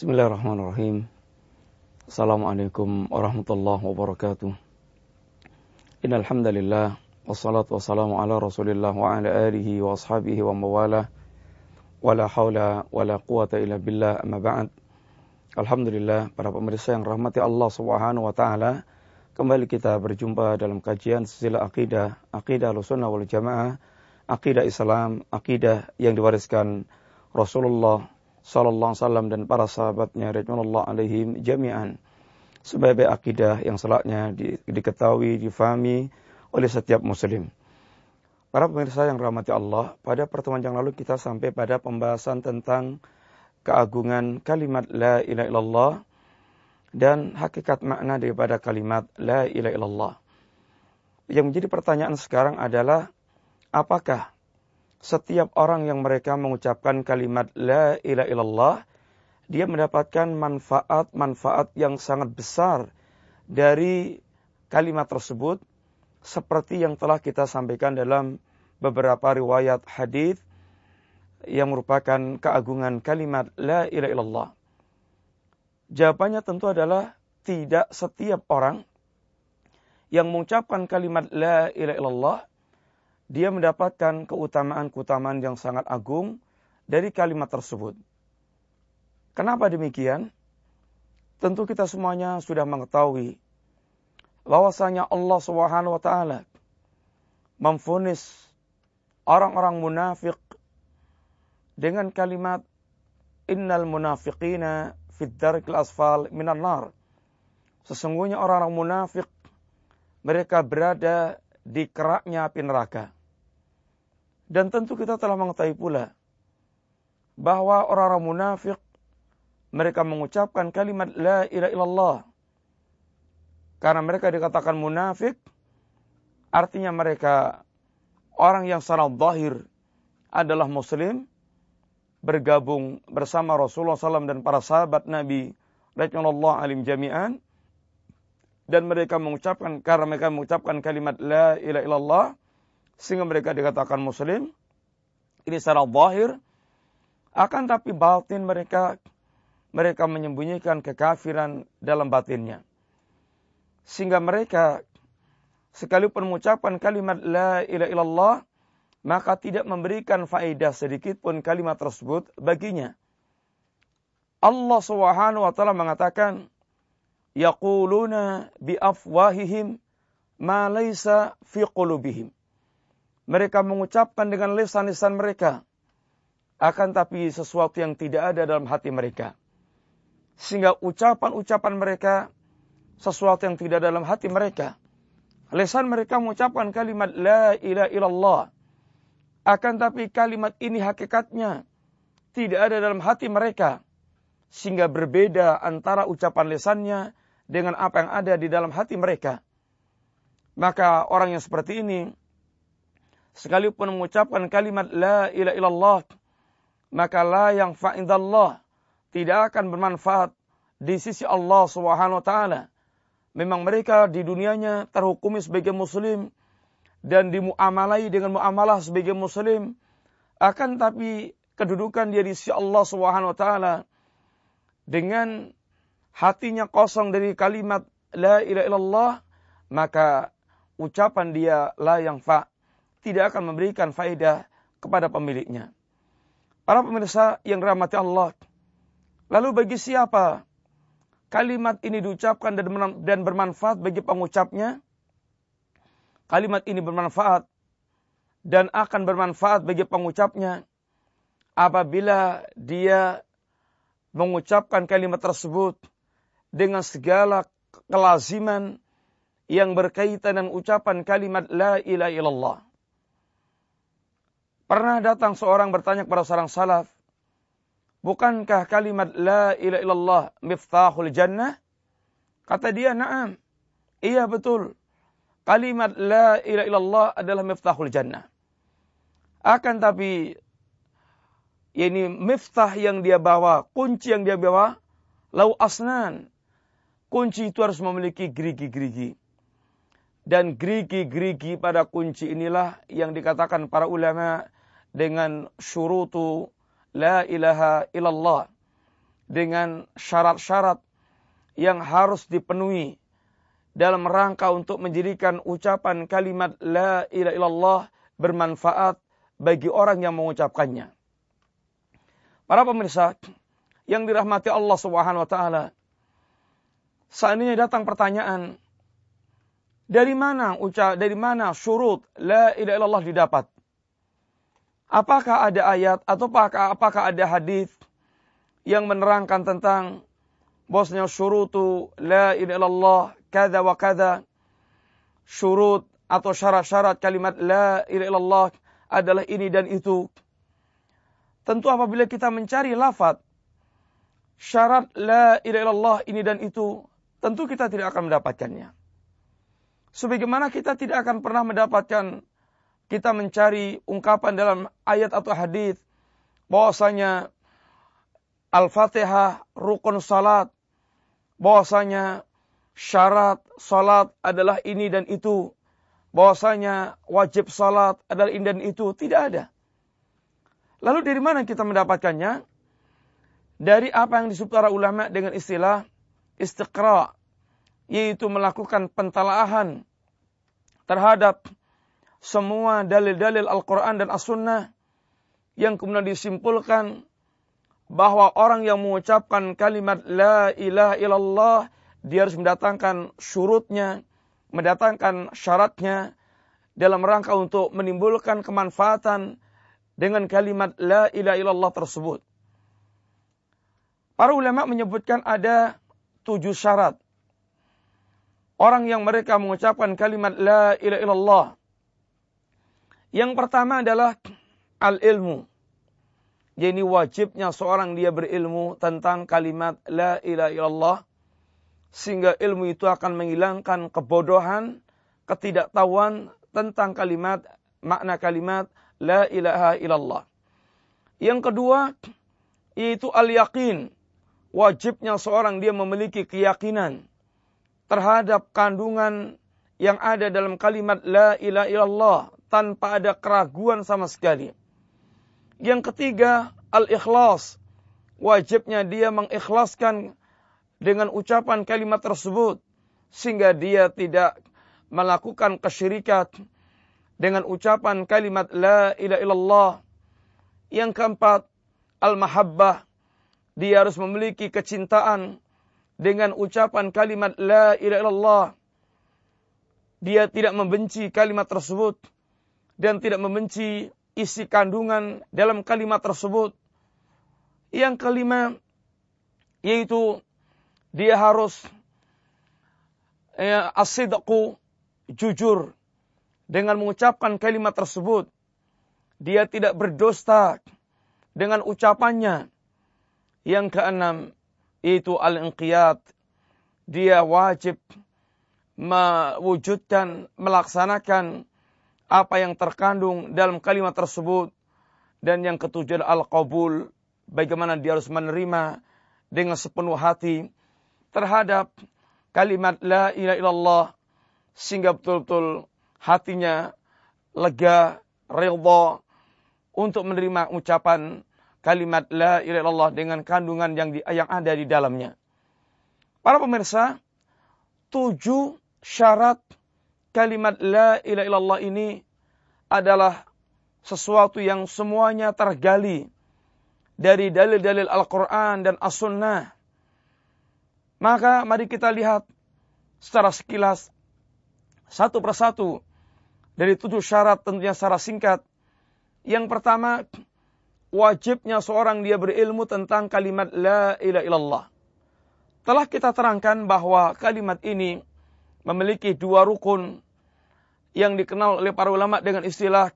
Bismillahirrahmanirrahim. Assalamualaikum warahmatullahi wabarakatuh. Innal hamdalillah wassalatu wassalamu ala Rasulillah wa ala alihi wa ashabihi wa mawalah. Wala haula wala quwata illa billah amma ba'd. Alhamdulillah para pemirsa yang rahmati Allah Subhanahu wa taala, kembali kita berjumpa dalam kajian silsilah akidah, akidah Ahlussunnah wal Jamaah, akidah Islam, akidah yang diwariskan Rasulullah sallallahu alaihi wasallam dan para sahabatnya radhiyallahu alaihim jami'an sebagai akidah yang selaknya di, diketahui, difahami oleh setiap muslim. Para pemirsa yang rahmati Allah, pada pertemuan yang lalu kita sampai pada pembahasan tentang keagungan kalimat la ilaha illallah dan hakikat makna daripada kalimat la ilaha illallah. Yang menjadi pertanyaan sekarang adalah apakah setiap orang yang mereka mengucapkan kalimat la ilaha illallah dia mendapatkan manfaat-manfaat yang sangat besar dari kalimat tersebut seperti yang telah kita sampaikan dalam beberapa riwayat hadis yang merupakan keagungan kalimat la ilaha illallah. Jawabannya tentu adalah tidak setiap orang yang mengucapkan kalimat la ilaha illallah dia mendapatkan keutamaan-keutamaan yang sangat agung dari kalimat tersebut. Kenapa demikian? Tentu kita semuanya sudah mengetahui bahwasanya Allah Subhanahu wa taala memfonis orang-orang munafik dengan kalimat innal munafiqina fid darkil asfal minan nar. Sesungguhnya orang-orang munafik mereka berada di keraknya api neraka. Dan tentu kita telah mengetahui pula bahwa orang-orang munafik mereka mengucapkan kalimat la ilaha illallah. Karena mereka dikatakan munafik, artinya mereka orang yang secara zahir adalah muslim, bergabung bersama Rasulullah SAW dan para sahabat Nabi Rasulullah alim jami'an, dan mereka mengucapkan, karena mereka mengucapkan kalimat la ilaha illallah, sehingga mereka dikatakan muslim, ini secara zahir, akan tapi batin mereka mereka menyembunyikan kekafiran dalam batinnya. Sehingga mereka sekalipun mengucapkan kalimat la ilaha illallah, maka tidak memberikan faedah sedikit pun kalimat tersebut baginya. Allah Subhanahu wa taala mengatakan, yaquluna bi afwahihim ma laysa fi qulubihim. Mereka mengucapkan dengan lisan-lisan mereka akan tapi sesuatu yang tidak ada dalam hati mereka. Sehingga ucapan-ucapan mereka sesuatu yang tidak dalam hati mereka. Lesan mereka mengucapkan kalimat La ilaha illallah. Akan tapi kalimat ini hakikatnya tidak ada dalam hati mereka. Sehingga berbeda antara ucapan lesannya dengan apa yang ada di dalam hati mereka. Maka orang yang seperti ini, sekalipun mengucapkan kalimat La ilaha illallah, maka la yang fa'indallah tidak akan bermanfaat di sisi Allah Subhanahu wa taala. Memang mereka di dunianya terhukumi sebagai muslim dan dimuamalai dengan muamalah sebagai muslim akan tapi kedudukan dia di sisi Allah Subhanahu wa taala dengan hatinya kosong dari kalimat la ilaha illallah maka ucapan dia la yang fa tidak akan memberikan faedah kepada pemiliknya. Para pemirsa yang rahmati Allah, Lalu bagi siapa kalimat ini diucapkan dan bermanfaat bagi pengucapnya? Kalimat ini bermanfaat dan akan bermanfaat bagi pengucapnya apabila dia mengucapkan kalimat tersebut dengan segala kelaziman yang berkaitan dengan ucapan kalimat la ilaha illallah. Pernah datang seorang bertanya kepada seorang salaf, Bukankah kalimat la ilaha illallah miftahul jannah? Kata dia, "Na'am." Iya betul. Kalimat la ilaha illallah adalah miftahul jannah. Akan tapi ini miftah yang dia bawa, kunci yang dia bawa, lau asnan. Kunci itu harus memiliki gerigi-gerigi. Dan gerigi-gerigi pada kunci inilah yang dikatakan para ulama dengan syurutu la ilaha illallah dengan syarat-syarat yang harus dipenuhi dalam rangka untuk menjadikan ucapan kalimat la ilaha illallah bermanfaat bagi orang yang mengucapkannya. Para pemirsa yang dirahmati Allah Subhanahu wa taala. Seandainya datang pertanyaan, dari mana ucap dari mana syurut la ilaha illallah didapat? Apakah ada ayat atau apakah, apakah ada hadis yang menerangkan tentang bosnya syurutu la ilaha illallah kada wa kada syurut atau syarat-syarat kalimat la ilaha illallah adalah ini dan itu. Tentu apabila kita mencari lafaz syarat la ilaha illallah ini dan itu, tentu kita tidak akan mendapatkannya. Sebagaimana kita tidak akan pernah mendapatkan kita mencari ungkapan dalam ayat atau hadis bahwasanya Al-Fatihah rukun salat, bahwasanya syarat salat adalah ini dan itu, bahwasanya wajib salat adalah ini dan itu, tidak ada. Lalu dari mana kita mendapatkannya? Dari apa yang disebut para ulama dengan istilah istiqra, yaitu melakukan pentalaahan terhadap semua dalil-dalil Al-Quran dan As-Sunnah yang kemudian disimpulkan bahwa orang yang mengucapkan kalimat La ilaha illallah dia harus mendatangkan syurutnya, mendatangkan syaratnya dalam rangka untuk menimbulkan kemanfaatan dengan kalimat La ilaha illallah tersebut. Para ulama menyebutkan ada tujuh syarat. Orang yang mereka mengucapkan kalimat La ilaha illallah yang pertama adalah al-ilmu. Jadi wajibnya seorang dia berilmu tentang kalimat la ilaha illallah sehingga ilmu itu akan menghilangkan kebodohan, ketidaktahuan tentang kalimat makna kalimat la ilaha illallah. Yang kedua yaitu al-yaqin. Wajibnya seorang dia memiliki keyakinan terhadap kandungan yang ada dalam kalimat la ilaha illallah tanpa ada keraguan sama sekali. Yang ketiga, al-ikhlas. Wajibnya dia mengikhlaskan dengan ucapan kalimat tersebut sehingga dia tidak melakukan kesyirikat dengan ucapan kalimat la ilaha illallah. Yang keempat, al-mahabbah. Dia harus memiliki kecintaan dengan ucapan kalimat la ilaha illallah. Dia tidak membenci kalimat tersebut dan tidak membenci isi kandungan dalam kalimat tersebut. Yang kelima yaitu dia harus ya, asidku jujur dengan mengucapkan kalimat tersebut. Dia tidak berdusta dengan ucapannya. Yang keenam itu al-inqiyat. Dia wajib mewujudkan, melaksanakan apa yang terkandung dalam kalimat tersebut. Dan yang ketujuh al-qabul. Bagaimana dia harus menerima dengan sepenuh hati terhadap kalimat la ilaha illallah. Sehingga betul-betul hatinya lega, ridha untuk menerima ucapan kalimat la ilaha illallah dengan kandungan yang di, yang ada di dalamnya. Para pemirsa, tujuh syarat kalimat la ilaha illallah ini adalah sesuatu yang semuanya tergali dari dalil-dalil Al-Quran dan As-Sunnah. Maka mari kita lihat secara sekilas satu persatu dari tujuh syarat tentunya secara singkat. Yang pertama, wajibnya seorang dia berilmu tentang kalimat La ilaha illallah. Telah kita terangkan bahwa kalimat ini memiliki dua rukun yang dikenal oleh para ulama dengan istilah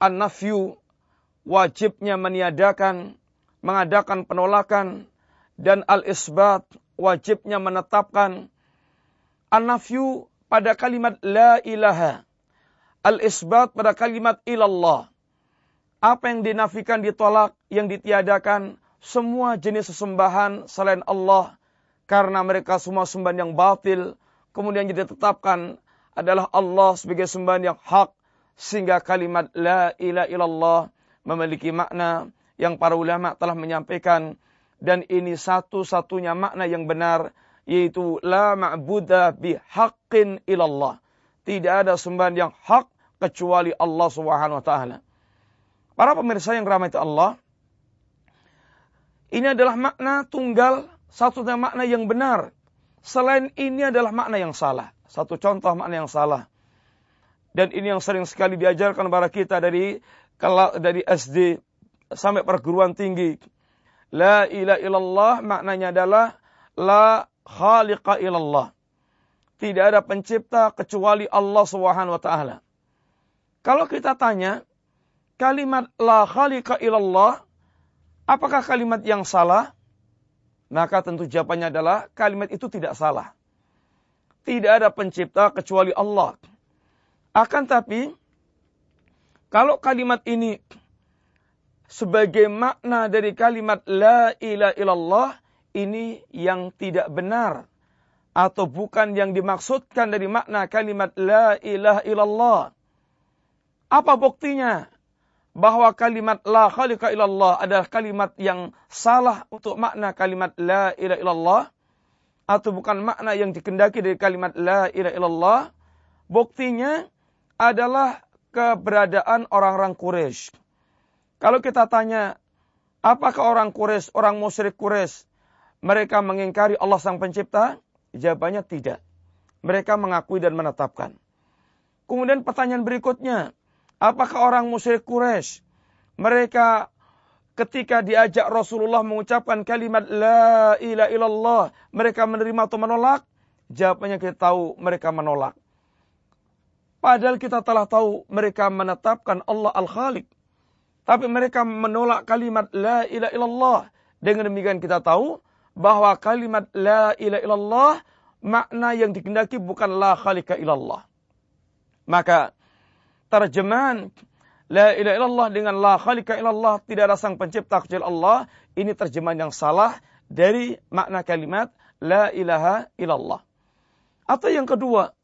an-nafyu wajibnya meniadakan mengadakan penolakan dan al-isbat wajibnya menetapkan. An-nafyu pada kalimat la ilaha al-isbat pada kalimat ilallah. Apa yang dinafikan ditolak yang ditiadakan semua jenis sesembahan selain Allah. Karena mereka semua sembahan yang batil kemudian ditetapkan adalah Allah sebagai sembahan yang hak sehingga kalimat la ilaha illallah memiliki makna yang para ulama telah menyampaikan dan ini satu-satunya makna yang benar yaitu la ma'budah bihaqqin ilallah. Tidak ada sembahan yang hak kecuali Allah Subhanahu wa taala. Para pemirsa yang rahmati Allah, ini adalah makna tunggal, satu makna yang benar. Selain ini adalah makna yang salah. Satu contoh makna yang salah. Dan ini yang sering sekali diajarkan kepada kita dari dari SD sampai perguruan tinggi. La ilaha illallah maknanya adalah la khaliqa illallah. Tidak ada pencipta kecuali Allah Subhanahu wa taala. Kalau kita tanya, kalimat la khaliqa illallah, apakah kalimat yang salah? Maka tentu jawabannya adalah kalimat itu tidak salah. Tidak ada pencipta kecuali Allah. Akan tapi, kalau kalimat ini sebagai makna dari kalimat la ilaha illallah, ini yang tidak benar. Atau bukan yang dimaksudkan dari makna kalimat la ilaha illallah. Apa buktinya? Bahwa kalimat la khaliqa illallah adalah kalimat yang salah untuk makna kalimat la ilaha illallah atau bukan makna yang dikendaki dari kalimat la ilaha illallah. Buktinya adalah keberadaan orang-orang Quraisy. Kalau kita tanya apakah orang Quraisy orang musyrik Quraisy? Mereka mengingkari Allah sang pencipta? Jawabannya tidak. Mereka mengakui dan menetapkan. Kemudian pertanyaan berikutnya Apakah orang musyrik Quraisy mereka ketika diajak Rasulullah mengucapkan kalimat la ilaha illallah, mereka menerima atau menolak? Jawabannya kita tahu mereka menolak. Padahal kita telah tahu mereka menetapkan Allah Al-Khaliq. Tapi mereka menolak kalimat la ilaha illallah. Dengan demikian kita tahu bahwa kalimat la ilaha illallah makna yang dikendaki bukan la khalika illallah. Maka terjemahan La ilaha illallah dengan la khalika illallah tidak ada sang pencipta kecuali Allah. Ini terjemahan yang salah dari makna kalimat la ilaha illallah. Atau yang kedua,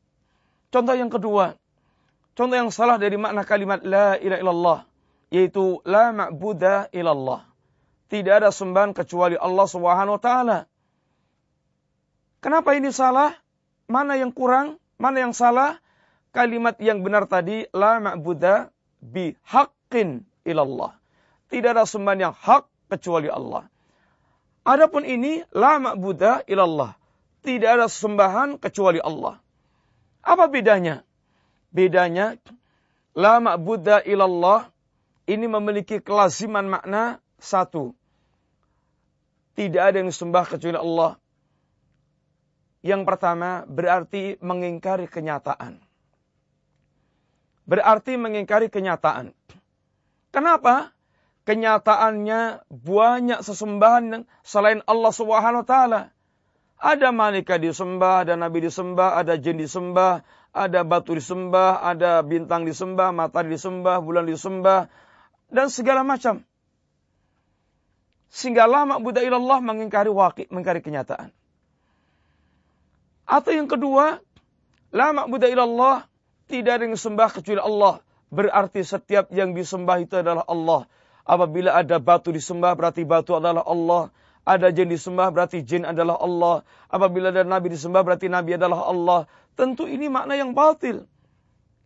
contoh yang kedua, contoh yang salah dari makna kalimat la ilaha illallah yaitu la ma'buda illallah. Tidak ada sembahan kecuali Allah Subhanahu wa taala. Kenapa ini salah? Mana yang kurang? Mana yang salah? Kalimat yang benar tadi la ma'budah bi haqqin ilallah. Tidak ada sembahan yang hak kecuali Allah. Adapun ini la ma'budah ilallah. Tidak ada sembahan kecuali Allah. Apa bedanya? Bedanya la ma'budah ilallah ini memiliki kelaziman makna satu. Tidak ada yang disembah kecuali Allah. Yang pertama berarti mengingkari kenyataan berarti mengingkari kenyataan. Kenapa? Kenyataannya banyak sesembahan selain Allah Subhanahu wa taala. Ada malaikat disembah, ada nabi disembah, ada jin disembah, ada batu disembah, ada bintang disembah, matahari disembah, bulan disembah, dan segala macam. Sehingga lama Buddha ilallah mengingkari wakil, mengingkari kenyataan. Atau yang kedua, lama Buddha ilallah tidak ada yang sembah kecuali Allah. Berarti setiap yang disembah itu adalah Allah. Apabila ada batu disembah berarti batu adalah Allah. Ada jin disembah berarti jin adalah Allah. Apabila ada nabi disembah berarti nabi adalah Allah. Tentu ini makna yang batil.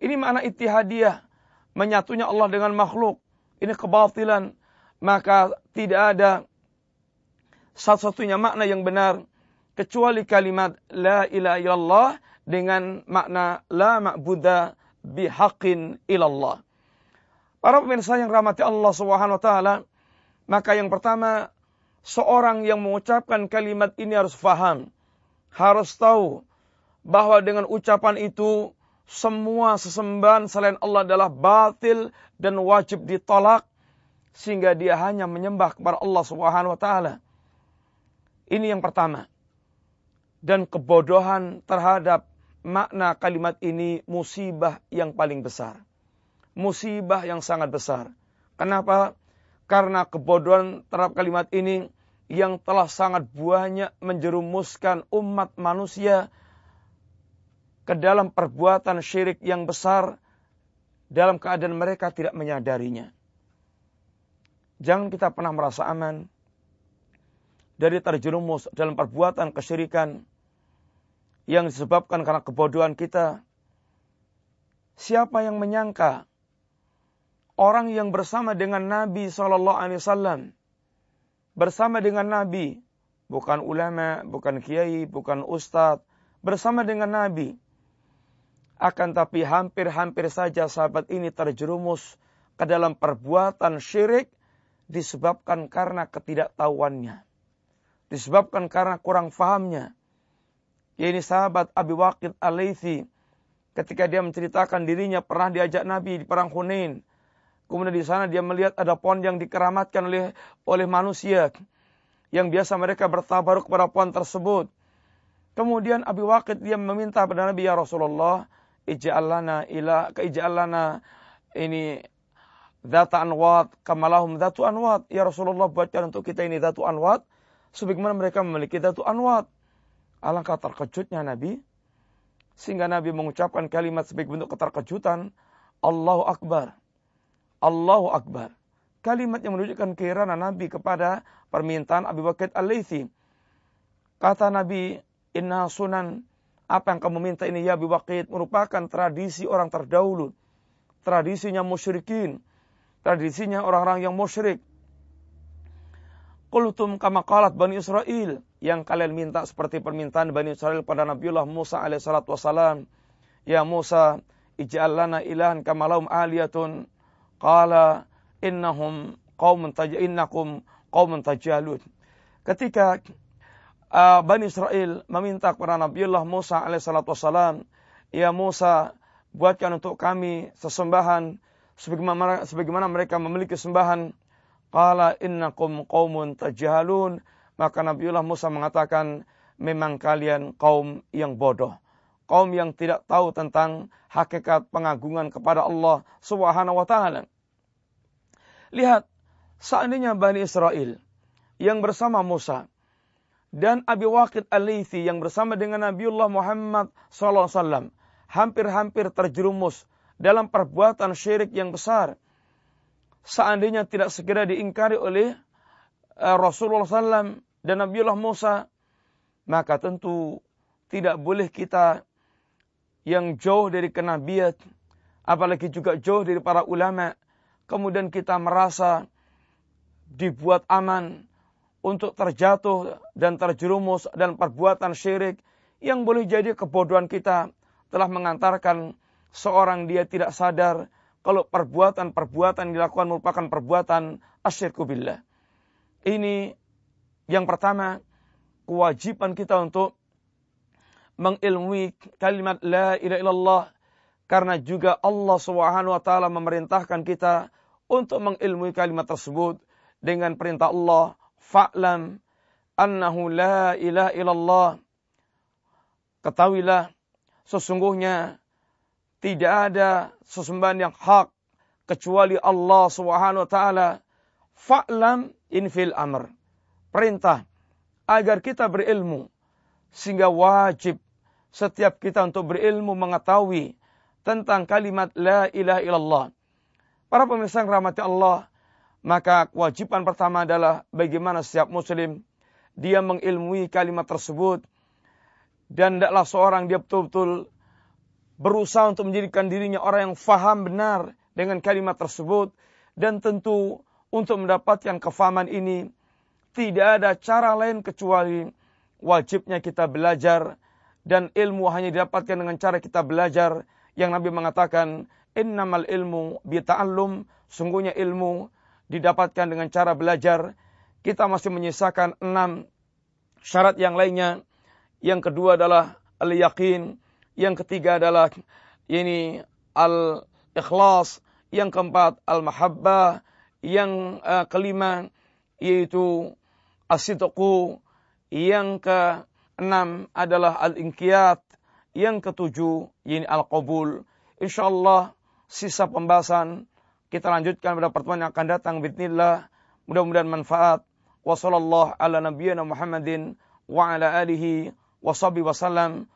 Ini makna itihadiyah. Menyatunya Allah dengan makhluk. Ini kebatilan. Maka tidak ada satu-satunya makna yang benar. Kecuali kalimat La ilaha illallah dengan makna la ma'budah bihaqin ilallah. Para pemirsa yang rahmati Allah Subhanahu wa taala, maka yang pertama seorang yang mengucapkan kalimat ini harus faham, harus tahu bahwa dengan ucapan itu semua sesembahan selain Allah adalah batil dan wajib ditolak sehingga dia hanya menyembah kepada Allah Subhanahu wa taala. Ini yang pertama. Dan kebodohan terhadap makna kalimat ini musibah yang paling besar. Musibah yang sangat besar. Kenapa? Karena kebodohan terhadap kalimat ini yang telah sangat banyak menjerumuskan umat manusia ke dalam perbuatan syirik yang besar dalam keadaan mereka tidak menyadarinya. Jangan kita pernah merasa aman dari terjerumus dalam perbuatan kesyirikan yang disebabkan karena kebodohan kita. Siapa yang menyangka orang yang bersama dengan Nabi Shallallahu Alaihi Wasallam bersama dengan Nabi, bukan ulama, bukan kiai, bukan ustadz, bersama dengan Nabi. Akan tapi hampir-hampir saja sahabat ini terjerumus ke dalam perbuatan syirik disebabkan karena ketidaktahuannya disebabkan karena kurang fahamnya. Ini sahabat Abi Waqid al ketika dia menceritakan dirinya pernah diajak Nabi di perang Hunain. Kemudian di sana dia melihat ada pohon yang dikeramatkan oleh oleh manusia yang biasa mereka bertabaruk kepada pohon tersebut. Kemudian Abi Waqid dia meminta kepada Nabi ya Rasulullah, ij'alana ila ij'alana ini data anwat kamalahum datu anwat. Ya Rasulullah buatkan untuk kita ini datu anwat sebagaimana mereka memiliki datu anwat. Alangkah terkejutnya Nabi sehingga Nabi mengucapkan kalimat sebagai bentuk keterkejutan, Allahu Akbar. Allahu Akbar. Kalimat yang menunjukkan keheranan Nabi kepada permintaan Abi Bakar al Kata Nabi, Inna sunan, apa yang kamu minta ini ya Abi Bakar merupakan tradisi orang terdahulu. Tradisinya musyrikin. Tradisinya orang-orang yang musyrik. Qultum kama qalat Bani Israel. Yang kalian minta seperti permintaan Bani Israel pada Nabiullah Musa alaihissalatu wassalam. Ya Musa, ij'al lana ilahan kama lahum aliyatun. Qala innahum qaumun taj innakum qaumun tajalun. Ketika uh, Bani Israel meminta kepada Nabiullah Musa alaihissalatu wassalam, Ya Musa, buatkan untuk kami sesembahan sebagaimana, sebagaimana mereka memiliki sembahan Qala innakum qaumun tajhalun. Maka Nabiullah Musa mengatakan, memang kalian kaum yang bodoh. Kaum yang tidak tahu tentang hakikat pengagungan kepada Allah Subhanahu wa taala. Lihat, seandainya Bani Israel yang bersama Musa dan Abi Waqid al yang bersama dengan Nabiullah Muhammad SAW hampir-hampir terjerumus dalam perbuatan syirik yang besar seandainya tidak segera diingkari oleh uh, Rasulullah SAW dan Nabiullah Musa, maka tentu tidak boleh kita yang jauh dari kenabiat, apalagi juga jauh dari para ulama, kemudian kita merasa dibuat aman untuk terjatuh dan terjerumus dan perbuatan syirik yang boleh jadi kebodohan kita telah mengantarkan seorang dia tidak sadar kalau perbuatan-perbuatan dilakukan merupakan perbuatan asyirku billah. Ini yang pertama, kewajiban kita untuk mengilmui kalimat la ilaha illallah karena juga Allah Subhanahu wa taala memerintahkan kita untuk mengilmui kalimat tersebut dengan perintah Allah fa'lam annahu la ilaha illallah ketahuilah sesungguhnya tidak ada sesembahan yang hak kecuali Allah Subhanahu wa taala. Fa'lam infil amr. Perintah agar kita berilmu sehingga wajib setiap kita untuk berilmu mengetahui tentang kalimat la ilaha illallah. Para pemirsa yang rahmati Allah, maka kewajiban pertama adalah bagaimana setiap muslim dia mengilmui kalimat tersebut dan tidaklah seorang dia betul-betul berusaha untuk menjadikan dirinya orang yang faham benar dengan kalimat tersebut. Dan tentu untuk mendapatkan kefahaman ini tidak ada cara lain kecuali wajibnya kita belajar. Dan ilmu hanya didapatkan dengan cara kita belajar. Yang Nabi mengatakan innamal ilmu bita'allum. Sungguhnya ilmu didapatkan dengan cara belajar. Kita masih menyisakan enam syarat yang lainnya. Yang kedua adalah al-yaqin yang ketiga adalah ini al-ikhlas. Yang keempat al-mahabbah. Yang uh, kelima yaitu asidqu. Yang keenam adalah al-inqiyat. Yang ketujuh ini al-qabul. Insyaallah sisa pembahasan kita lanjutkan pada pertemuan yang akan datang bismillah. Mudah-mudahan manfaat. Ala nabiyyina Muhammadin wa ala alihi wa wasallam.